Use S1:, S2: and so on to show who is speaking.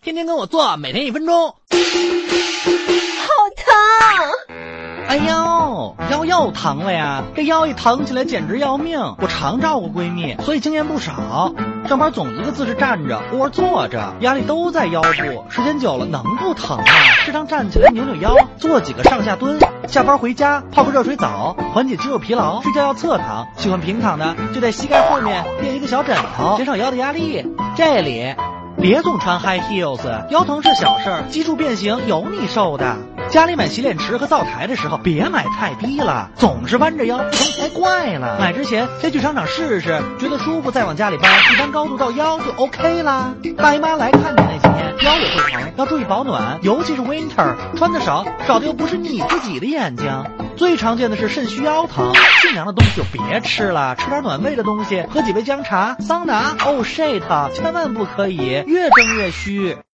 S1: 天天跟我做，每天一分钟。
S2: 好疼！
S1: 哎呦，腰又疼了呀！这腰一疼起来简直要命。我常照顾闺蜜，所以经验不少。上班总一个姿势站着或者坐着，压力都在腰部，时间久了能不疼吗？适当站起来扭扭腰，做几个上下蹲。下班回家泡个热水澡，缓解肌肉疲劳。睡觉要侧躺，喜欢平躺的就在膝盖后面垫一个小枕头，减少腰的压力。这里。别总穿 high heels，腰疼是小事儿，脊柱变形有你受的。家里买洗脸池和灶台的时候，别买太低了，总是弯着腰，不疼才怪了。买之前先去商场试试，觉得舒服再往家里搬，一般高度到腰就 OK 啦。大姨妈来看你那几天腰也会疼，要注意保暖，尤其是 winter，穿的少，少的又不是你自己的眼睛。最常见的是肾虚腰疼，性凉的东西就别吃了，吃点暖胃的东西，喝几杯姜茶，桑拿，Oh shit，千万不可以。越蒸越虚。